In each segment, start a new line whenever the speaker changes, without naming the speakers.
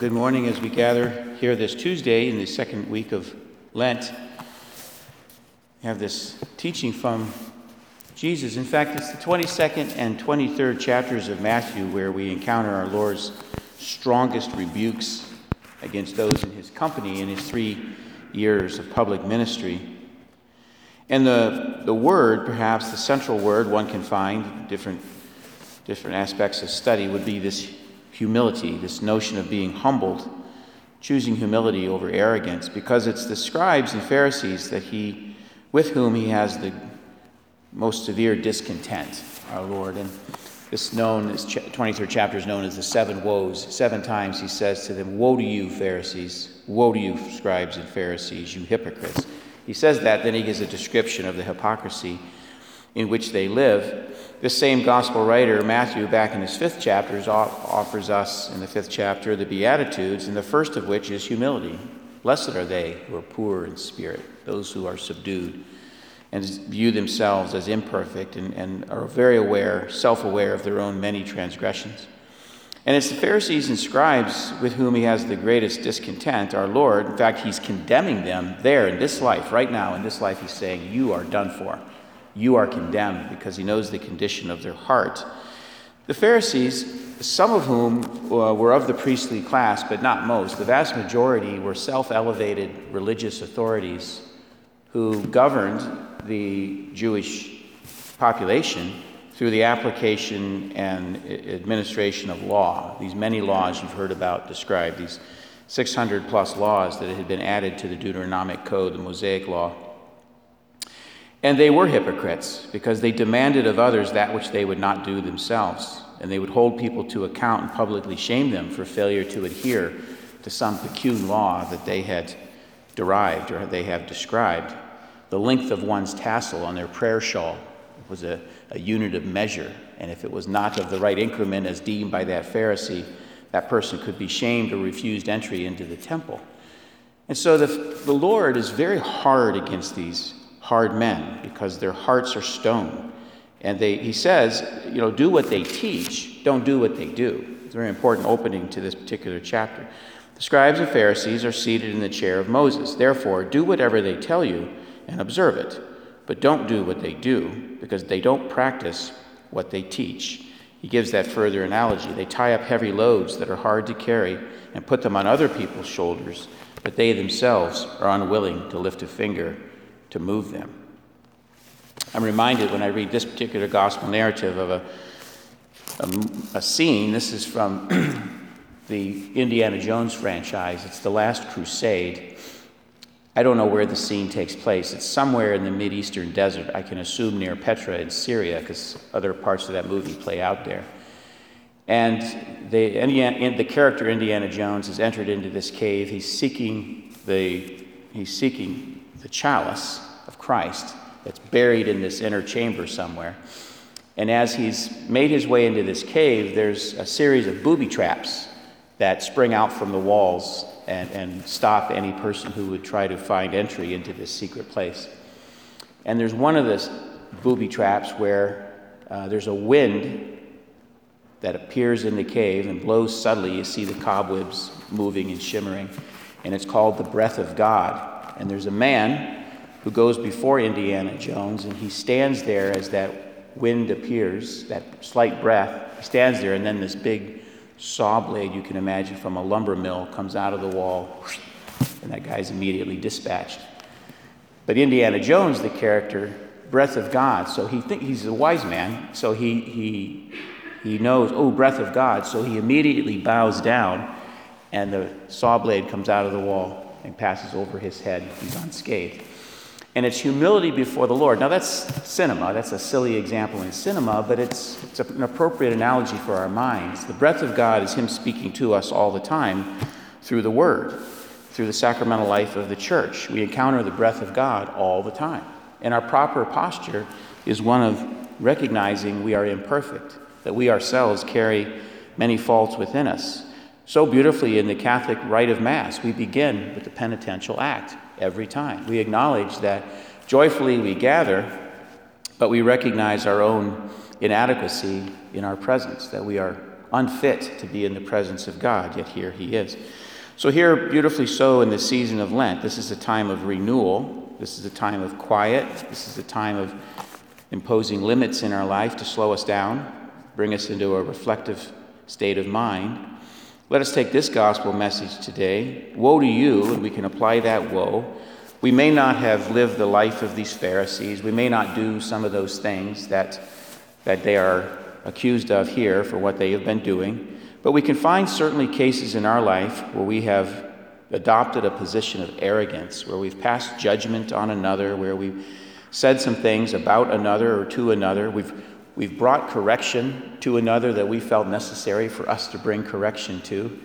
Good morning as we gather here this Tuesday in the second week of Lent. We have this teaching from Jesus. In fact, it's the 22nd and 23rd chapters of Matthew where we encounter our Lord's strongest rebukes against those in his company in his three years of public ministry. And the, the word, perhaps the central word one can find, different, different aspects of study, would be this humility, this notion of being humbled, choosing humility over arrogance, because it's the scribes and Pharisees that he, with whom he has the most severe discontent, our Lord. And this known, this 23rd chapter is known as the seven woes. Seven times he says to them, Woe to you, Pharisees! Woe to you, scribes and Pharisees, you hypocrites! He says that, then he gives a description of the hypocrisy in which they live. This same gospel writer, Matthew, back in his fifth chapter, offers us in the fifth chapter the Beatitudes, and the first of which is humility. Blessed are they who are poor in spirit, those who are subdued and view themselves as imperfect and, and are very aware, self aware of their own many transgressions. And it's the Pharisees and scribes with whom he has the greatest discontent, our Lord. In fact, he's condemning them there in this life, right now in this life, he's saying, You are done for you are condemned because he knows the condition of their heart. The Pharisees, some of whom uh, were of the priestly class, but not most, the vast majority were self elevated religious authorities who governed the Jewish population through the application and administration of law. These many laws you've heard about described, these 600 plus laws that had been added to the Deuteronomic Code, the Mosaic Law. And they were hypocrites because they demanded of others that which they would not do themselves. And they would hold people to account and publicly shame them for failure to adhere to some pecun law that they had derived or they have described. The length of one's tassel on their prayer shawl was a, a unit of measure. And if it was not of the right increment as deemed by that Pharisee, that person could be shamed or refused entry into the temple. And so the, the Lord is very hard against these hard men because their hearts are stone. And they, he says, you know, do what they teach, don't do what they do. It's a very important opening to this particular chapter. The scribes and Pharisees are seated in the chair of Moses. Therefore, do whatever they tell you and observe it. But don't do what they do because they don't practice what they teach. He gives that further analogy. They tie up heavy loads that are hard to carry and put them on other people's shoulders, but they themselves are unwilling to lift a finger to move them. I'm reminded when I read this particular gospel narrative of a, a, a scene. This is from the Indiana Jones franchise. It's The Last Crusade. I don't know where the scene takes place. It's somewhere in the Mideastern desert. I can assume near Petra in Syria, because other parts of that movie play out there. And the, Indiana, the character Indiana Jones has entered into this cave. He's seeking the, he's seeking the chalice of Christ that's buried in this inner chamber somewhere. And as he's made his way into this cave, there's a series of booby traps that spring out from the walls and, and stop any person who would try to find entry into this secret place. And there's one of the booby traps where uh, there's a wind that appears in the cave and blows suddenly. You see the cobwebs moving and shimmering, and it's called the breath of God. And there's a man who goes before Indiana Jones, and he stands there as that wind appears, that slight breath. He stands there, and then this big saw blade, you can imagine, from a lumber mill comes out of the wall, and that guy's immediately dispatched. But Indiana Jones, the character, breath of God, so he think he's a wise man, so he he he knows, oh, breath of God, so he immediately bows down, and the saw blade comes out of the wall and passes over his head. He's unscathed. And it's humility before the Lord. Now, that's cinema. That's a silly example in cinema, but it's, it's an appropriate analogy for our minds. The breath of God is Him speaking to us all the time through the Word, through the sacramental life of the church. We encounter the breath of God all the time. And our proper posture is one of recognizing we are imperfect, that we ourselves carry many faults within us. So beautifully in the Catholic rite of Mass, we begin with the penitential act every time. We acknowledge that joyfully we gather, but we recognize our own inadequacy in our presence, that we are unfit to be in the presence of God, yet here he is. So, here, beautifully so, in the season of Lent, this is a time of renewal. This is a time of quiet. This is a time of imposing limits in our life to slow us down, bring us into a reflective state of mind. Let us take this gospel message today. Woe to you, and we can apply that woe. We may not have lived the life of these Pharisees. We may not do some of those things that, that they are accused of here for what they have been doing. But we can find certainly cases in our life where we have adopted a position of arrogance, where we've passed judgment on another, where we've said some things about another or to another. We've, we've brought correction to another that we felt necessary for us to bring correction to.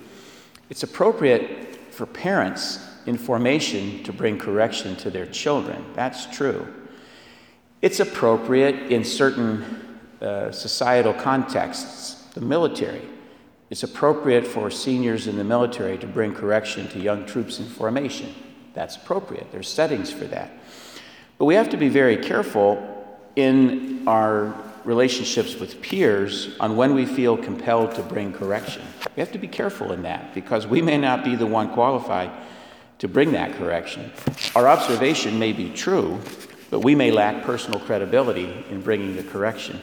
It's appropriate for parents in formation to bring correction to their children. That's true. It's appropriate in certain uh, societal contexts, the military. It's appropriate for seniors in the military to bring correction to young troops in formation. That's appropriate. There's settings for that. But we have to be very careful in our relationships with peers on when we feel compelled to bring correction. We have to be careful in that because we may not be the one qualified to bring that correction. Our observation may be true, but we may lack personal credibility in bringing the correction.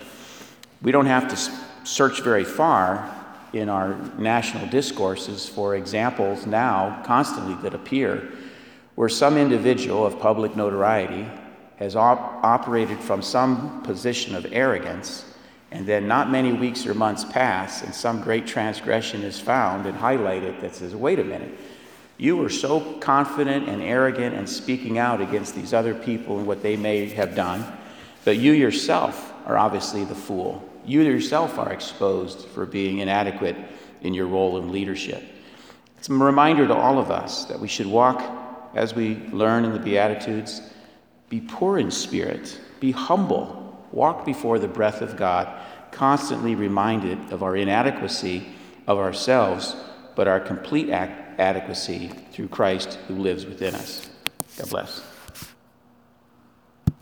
We don't have to search very far in our national discourses for examples now constantly that appear where some individual of public notoriety has op- operated from some position of arrogance, and then not many weeks or months pass, and some great transgression is found and highlighted that says, wait a minute, you were so confident and arrogant and speaking out against these other people and what they may have done, but you yourself are obviously the fool. You yourself are exposed for being inadequate in your role in leadership. It's a reminder to all of us that we should walk as we learn in the Beatitudes be poor in spirit, be humble, walk before the breath of God, constantly reminded of our inadequacy of ourselves, but our complete adequacy through Christ who lives within us. God bless.